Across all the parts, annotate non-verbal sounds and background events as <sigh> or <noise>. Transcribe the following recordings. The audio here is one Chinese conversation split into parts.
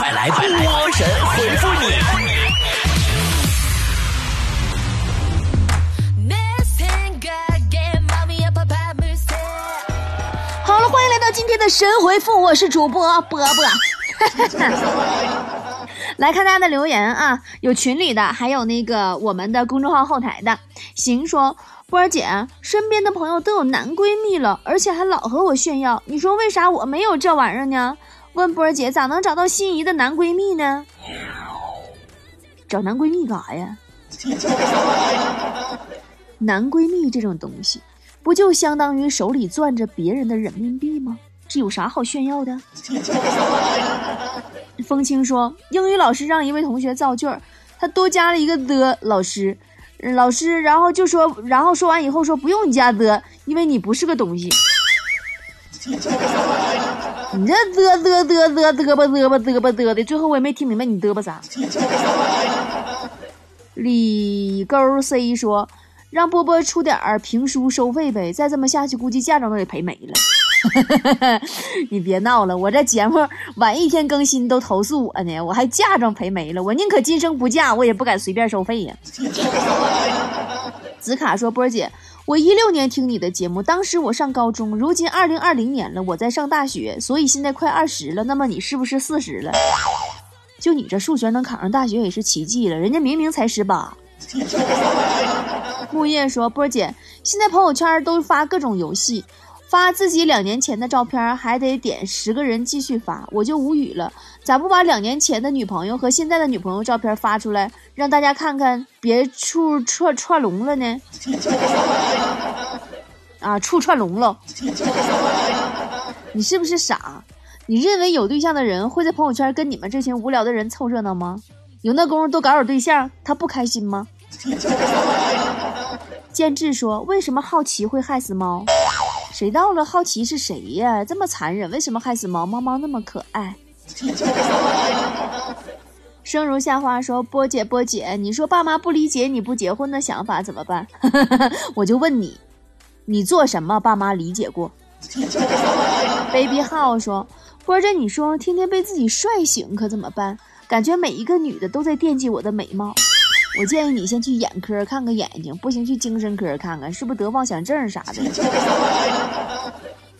快来波神回复你！好了，欢迎来到今天的神回复，我是主播波波。<laughs> 来看大家的留言啊，有群里的，还有那个我们的公众号后台的。行说，波儿姐身边的朋友都有男闺蜜了，而且还老和我炫耀，你说为啥我没有这玩意儿呢？问波儿姐咋能找到心仪的男闺蜜呢？找男闺蜜干啥呀？<laughs> 男闺蜜这种东西，不就相当于手里攥着别人的人民币吗？这有啥好炫耀的？<laughs> 风清说，英语老师让一位同学造句儿，他多加了一个的老师，老师，然后就说，然后说完以后说不用你加的，因为你不是个东西。你这嘚嘚嘚嘚嘚吧嘚吧嘚吧嘚的，最后我也没听明白你嘚吧啥。李勾 C 说，让波波出点儿评书收费呗，再这么下去估计嫁妆都得赔没了。<laughs> 你别闹了，我这节目晚一天更新都投诉我呢，我还嫁妆赔没了，我宁可今生不嫁，我也不敢随便收费呀。<laughs> 子卡说：“波儿姐，我一六年听你的节目，当时我上高中，如今二零二零年了，我在上大学，所以现在快二十了。那么你是不是四十了？就你这数学能考上大学也是奇迹了，人家明明才十八。<laughs> ”木叶说：“波姐，现在朋友圈都发各种游戏。”发自己两年前的照片，还得点十个人继续发，我就无语了。咋不把两年前的女朋友和现在的女朋友照片发出来，让大家看看，别处串串龙了呢？<laughs> 啊，处串龙了！你是不是傻？你认为有对象的人会在朋友圈跟你们这群无聊的人凑热闹吗？有那功夫多搞点对象，他不开心吗？<laughs> 建志说：“为什么好奇会害死猫？”谁到了？好奇是谁呀？这么残忍，为什么害死猫？猫猫那么可爱。<laughs> 生如夏花说：“波姐，波姐，你说爸妈不理解你不结婚的想法怎么办？” <laughs> 我就问你，你做什么爸妈理解过？Baby 浩说：“波姐，你说天天被自己帅醒可怎么办？感觉每一个女的都在惦记我的美貌。”我建议你先去眼科看个眼睛，不行去精神科看看，是不是得妄想症啥的。<laughs>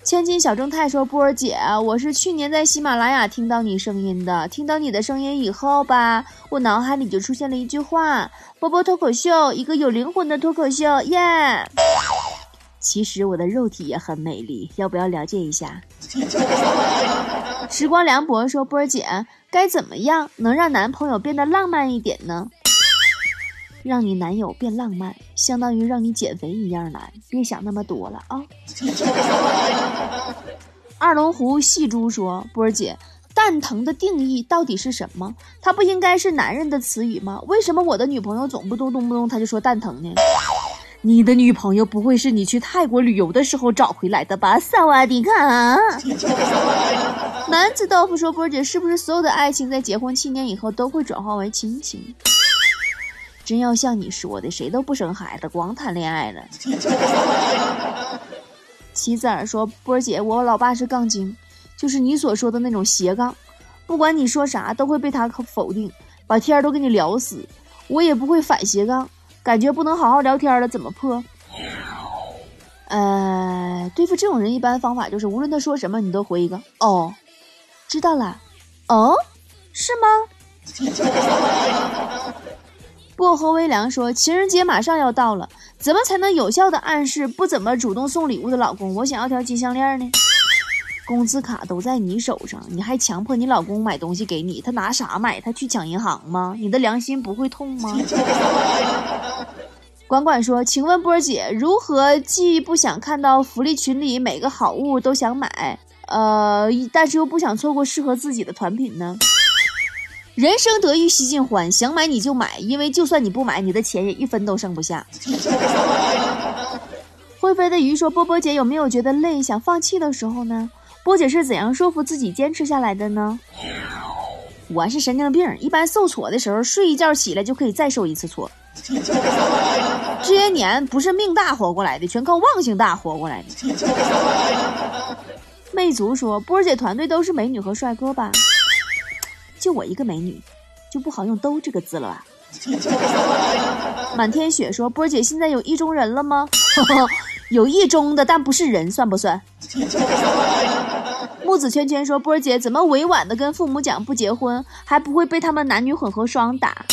千金小正太说：“波儿姐，我是去年在喜马拉雅听到你声音的，听到你的声音以后吧，我脑海里就出现了一句话：波波脱口秀，一个有灵魂的脱口秀，耶！其实我的肉体也很美丽，要不要了解一下？” <laughs> 时光凉薄说：“波儿姐，该怎么样能让男朋友变得浪漫一点呢？”让你男友变浪漫，相当于让你减肥一样难，别想那么多了啊！<laughs> 二龙湖细珠说：“波儿姐，蛋疼的定义到底是什么？它不应该是男人的词语吗？为什么我的女朋友总不动动不动他就说蛋疼呢？你的女朋友不会是你去泰国旅游的时候找回来的吧？萨瓦迪卡！<laughs> 男子豆腐说：波儿姐，是不是所有的爱情在结婚七年以后都会转化为亲情？”真要像你说的，谁都不生孩子，光谈恋爱了。<laughs> 棋子儿说：“波儿姐，我老爸是杠精，就是你所说的那种斜杠，不管你说啥都会被他否定，把天都给你聊死。我也不会反斜杠，感觉不能好好聊天了，怎么破？呃，对付这种人，一般方法就是无论他说什么，你都回一个哦，知道了。哦，是吗？”薄荷微凉说：“情人节马上要到了，怎么才能有效的暗示不怎么主动送礼物的老公，我想要条金项链呢？工资卡都在你手上，你还强迫你老公买东西给你，他拿啥买？他去抢银行吗？你的良心不会痛吗？” <laughs> 管管说：“请问波姐，如何既不想看到福利群里每个好物都想买，呃，但是又不想错过适合自己的团品呢？”人生得意须尽欢，想买你就买，因为就算你不买，你的钱也一分都剩不下。<laughs> 会飞的鱼说：“波波姐有没有觉得累、想放弃的时候呢？波姐是怎样说服自己坚持下来的呢？”我是神经病，一般受挫的时候睡一觉起来就可以再受一次挫。<laughs> 这些年不是命大活过来的，全靠忘性大活过来的。<laughs> 魅族说：“波姐团队都是美女和帅哥吧？”就我一个美女，就不好用“都”这个字了吧？满天雪说：“波儿姐，现在有意中人了吗？<laughs> 有意中的，但不是人，算不算？”木子圈圈说：“波儿姐，怎么委婉的跟父母讲不结婚，还不会被他们男女混合双打？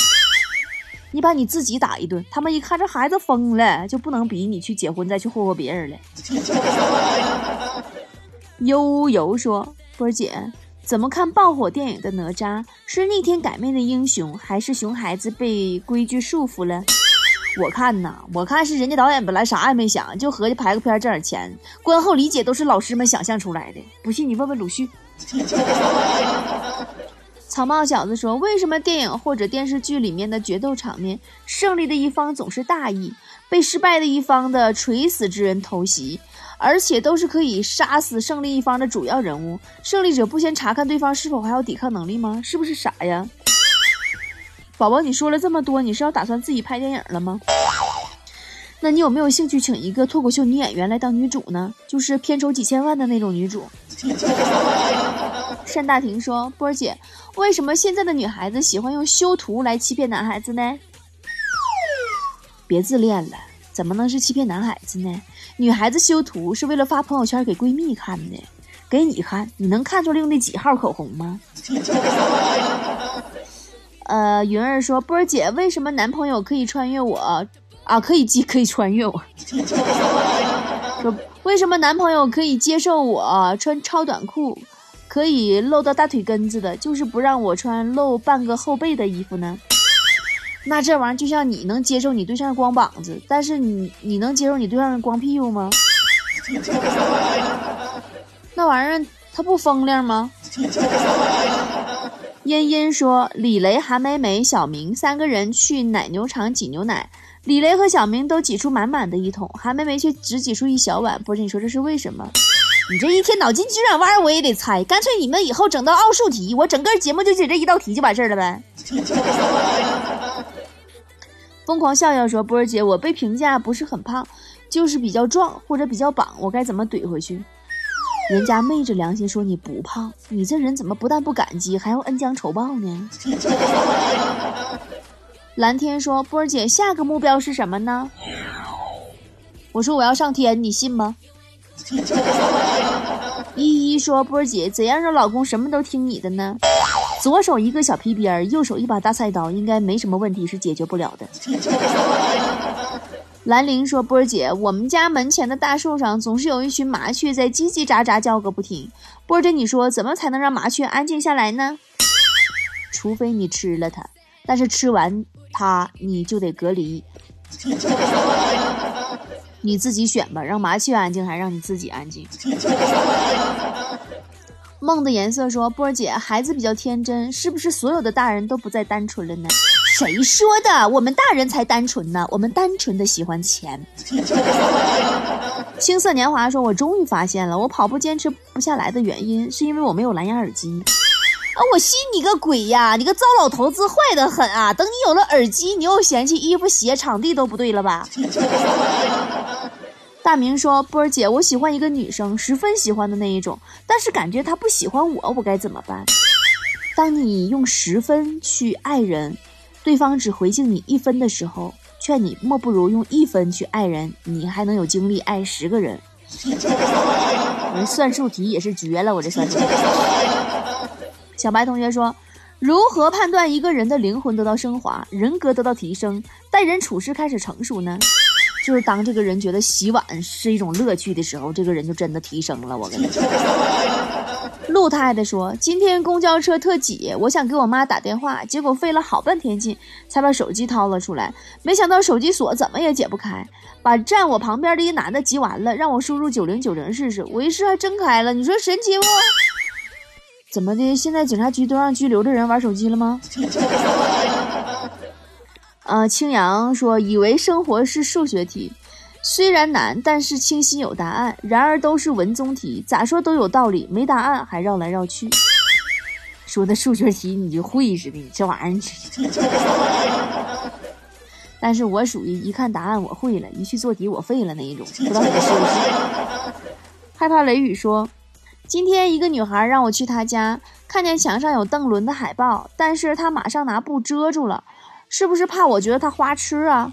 你把你自己打一顿，他们一看这孩子疯了，就不能逼你去结婚，再去霍霍别人了。”悠悠说：“波儿姐。”怎么看爆火电影的哪吒是逆天改命的英雄，还是熊孩子被规矩束缚了？我看呐，我看是人家导演本来啥也没想，就合计拍个片挣点钱，观后理解都是老师们想象出来的。不信你问问鲁迅。<laughs> 草帽小子说：“为什么电影或者电视剧里面的决斗场面，胜利的一方总是大义，被失败的一方的垂死之人偷袭？”而且都是可以杀死胜利一方的主要人物，胜利者不先查看对方是否还有抵抗能力吗？是不是傻呀？宝宝，你说了这么多，你是要打算自己拍电影了吗？那你有没有兴趣请一个脱口秀女演员来当女主呢？就是片酬几千万的那种女主。<laughs> 单大婷说：“波儿姐，为什么现在的女孩子喜欢用修图来欺骗男孩子呢？别自恋了，怎么能是欺骗男孩子呢？”女孩子修图是为了发朋友圈给闺蜜看的，给你看，你能看出来用的几号口红吗？<laughs> 呃，云儿说，波儿姐，为什么男朋友可以穿越我啊？可以接，可以穿越我。<laughs> 说为什么男朋友可以接受我穿超短裤，可以露到大腿根子的，就是不让我穿露半个后背的衣服呢？那这玩意儿就像你能接受你对象光膀子，但是你你能接受你对象光屁股吗？<laughs> 那玩意儿它不风凉吗？<laughs> 茵茵说：“李雷、韩梅梅、小明三个人去奶牛场挤牛奶，李雷和小明都挤出满满的一桶，韩梅梅却只挤出一小碗。不是你说这是为什么？你这一天脑筋急转弯我也得猜，干脆你们以后整道奥数题，我整个节目就解这一道题就完事儿了呗。” <laughs> 疯狂笑笑说：“波儿姐，我被评价不是很胖，就是比较壮或者比较绑，我该怎么怼回去？人家昧着良心说你不胖，你这人怎么不但不感激，还要恩将仇报呢？” <laughs> 蓝天说：“波儿姐，下个目标是什么呢？”我说：“我要上天，你信吗？” <laughs> 依依说：“波儿姐，怎样让老公什么都听你的呢？”左手一个小皮鞭儿，右手一把大菜刀，应该没什么问题是解决不了的。<laughs> 兰陵说：“波儿姐，我们家门前的大树上总是有一群麻雀在叽叽喳喳叫个不停。波儿姐，你说怎么才能让麻雀安静下来呢？除非你吃了它，但是吃完它你就得隔离。<laughs> 你自己选吧，让麻雀安静还是让你自己安静？”梦的颜色说：“波儿姐，孩子比较天真，是不是所有的大人都不再单纯了呢？”谁说的？我们大人才单纯呢，我们单纯的喜欢钱。青涩年华说：“我终于发现了，我跑步坚持不下来的原因，是因为我没有蓝牙耳机。”啊，我信你个鬼呀！你个糟老头子，坏的很啊！等你有了耳机，你又嫌弃衣服、鞋、场地都不对了吧？大明说：“波儿姐，我喜欢一个女生，十分喜欢的那一种，但是感觉她不喜欢我，我该怎么办？当你用十分去爱人，对方只回敬你一分的时候，劝你莫不如用一分去爱人，你还能有精力爱十个人。我这算术题也是绝了，我这算术。小白同学说：如何判断一个人的灵魂得到升华，人格得到提升，待人处事开始成熟呢？”就是当这个人觉得洗碗是一种乐趣的时候，这个人就真的提升了。我跟你说，<laughs> 陆太太说今天公交车特挤，我想给我妈打电话，结果费了好半天劲才把手机掏了出来，没想到手机锁怎么也解不开，把站我旁边的一男的急完了，让我输入九零九零试试，我一试还真开了，你说神奇不？怎么的？现在警察局都让拘留的人玩手机了吗？<laughs> 呃，青阳说：“以为生活是数学题，虽然难，但是清晰有答案。然而都是文综题，咋说都有道理，没答案还绕来绕去。说的数学题你就会似的，你这玩意儿。<laughs> 但是我属于一看答案我会了，一去做题我废了那一种，不知道你是不是？害怕雷雨说。”今天一个女孩让我去她家，看见墙上有邓伦的海报，但是她马上拿布遮住了，是不是怕我觉得他花痴啊？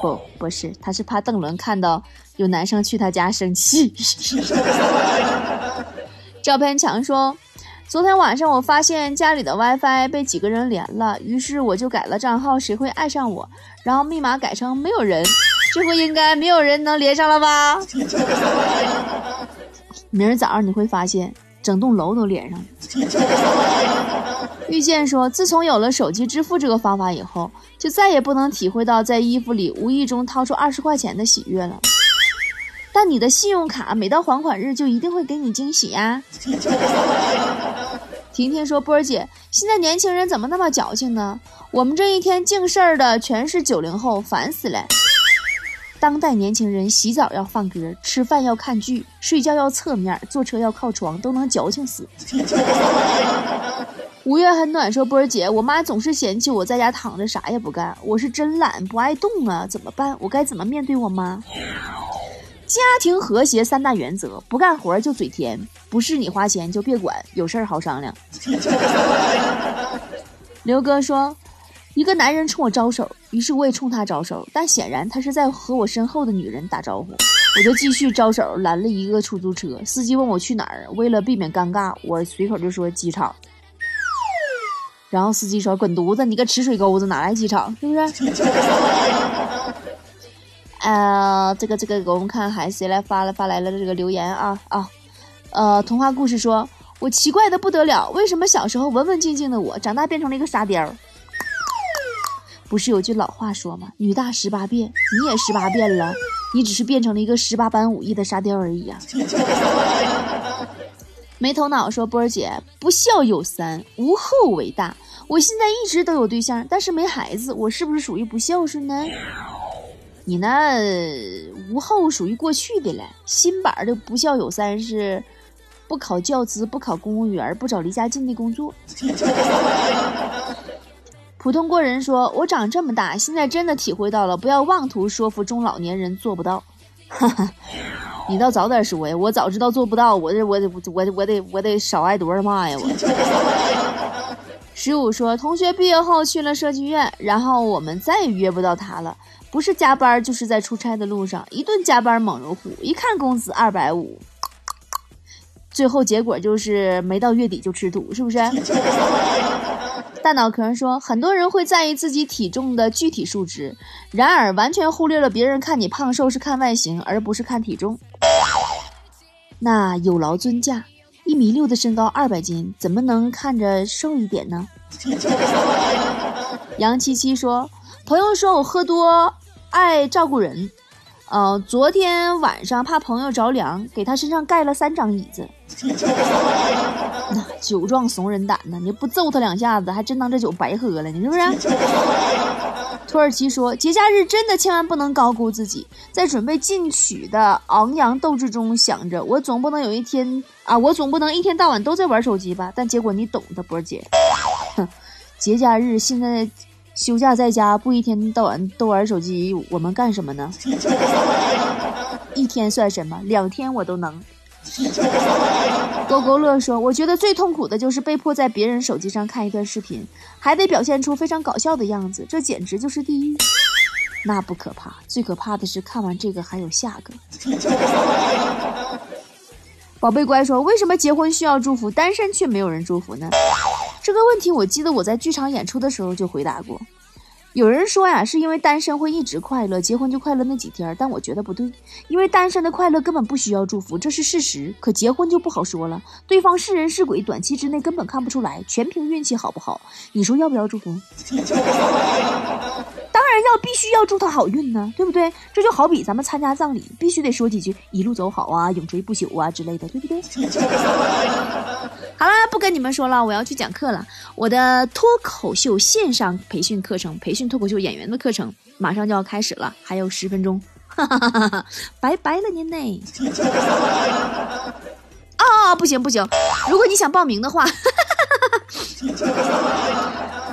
不，不是，他是怕邓伦看到有男生去他家生气。照片墙说，昨天晚上我发现家里的 WiFi 被几个人连了，于是我就改了账号，谁会爱上我？然后密码改成没有人，这回应该没有人能连上了吧？明儿早上你会发现，整栋楼都连上了。遇见说，自从有了手机支付这个方法以后，就再也不能体会到在衣服里无意中掏出二十块钱的喜悦了。但你的信用卡每到还款日就一定会给你惊喜呀。婷婷说：“波儿姐，现在年轻人怎么那么矫情呢？我们这一天净事儿的全是九零后，烦死了。”当代年轻人洗澡要放歌，吃饭要看剧，睡觉要侧面，坐车要靠床，都能矫情死。五月很暖，说波儿姐，我妈总是嫌弃我在家躺着啥也不干，我是真懒不爱动啊，怎么办？我该怎么面对我妈？家庭和谐三大原则：不干活就嘴甜，不是你花钱就别管，有事儿好商量。<laughs> 刘哥说。一个男人冲我招手，于是我也冲他招手，但显然他是在和我身后的女人打招呼，我就继续招手拦了一个出租车。司机问我去哪儿，为了避免尴尬，我随口就说机场。然后司机说：“滚犊子，你个吃水沟子，哪来机场？是不是？” <laughs> 呃，这个这个，我们看还谁来发了发来了这个留言啊啊，呃，童话故事说，我奇怪的不得了，为什么小时候文文静静的我，长大变成了一个沙雕？不是有句老话说吗？女大十八变，你也十八变了，你只是变成了一个十八般武艺的沙雕而已啊！没头脑说波儿姐，不孝有三，无后为大。我现在一直都有对象，但是没孩子，我是不是属于不孝顺呢？你那无后属于过去的了，新版的不孝有三是不考教资，不考公务员，不找离家近的工作。<laughs> 普通过人说：“我长这么大，现在真的体会到了，不要妄图说服中老年人做不到。”哈哈，你倒早点说呀！我早知道做不到，我这我得我我得我得少挨多少骂呀！我。<laughs> 十五说：“同学毕业后去了设计院，然后我们再也约不到他了，不是加班就是在出差的路上，一顿加班猛如虎，一看工资二百五，最后结果就是没到月底就吃土，是不是？” <laughs> 大脑壳说，很多人会在意自己体重的具体数值，然而完全忽略了别人看你胖瘦是看外形，而不是看体重。那有劳尊驾，一米六的身高，二百斤，怎么能看着瘦一点呢？<laughs> 杨七七说，朋友说我喝多，爱照顾人。呃，昨天晚上怕朋友着凉，给他身上盖了三张椅子。<laughs> 那酒壮怂人胆呢？你不揍他两下子，还真当这酒白喝了，你是不是？土耳其说，节假日真的千万不能高估自己，在准备进取的昂扬斗志中，想着我总不能有一天啊，我总不能一天到晚都在玩手机吧？但结果你懂的，波姐。哼，节假日现在。休假在家不一天到晚都玩手机，我们干什么呢？<laughs> 一天算什么？两天我都能。<laughs> 勾勾乐说：“我觉得最痛苦的就是被迫在别人手机上看一段视频，还得表现出非常搞笑的样子，这简直就是地狱。那不可怕，最可怕的是看完这个还有下个。<laughs> ”宝贝乖说：“为什么结婚需要祝福，单身却没有人祝福呢？”这个问题，我记得我在剧场演出的时候就回答过。有人说呀，是因为单身会一直快乐，结婚就快乐那几天。但我觉得不对，因为单身的快乐根本不需要祝福，这是事实。可结婚就不好说了，对方是人是鬼，短期之内根本看不出来，全凭运气好不好？你说要不要祝福？<laughs> 要，必须要祝他好运呢，对不对？这就好比咱们参加葬礼，必须得说几句“一路走好啊，永垂不朽啊”之类的，对不对？<laughs> 好啦，不跟你们说了，我要去讲课了。我的脱口秀线上培训课程，培训脱口秀演员的课程，马上就要开始了，还有十分钟，哈哈哈哈哈，拜拜了您嘞！啊，不行不行，如果你想报名的话，哈哈哈哈哈哈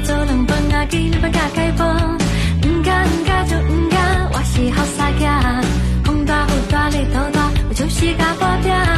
做两分啊，几两分加几？唔敢唔敢就唔敢，我是好傻仔。风大雨大日头大，我就是敢打拼。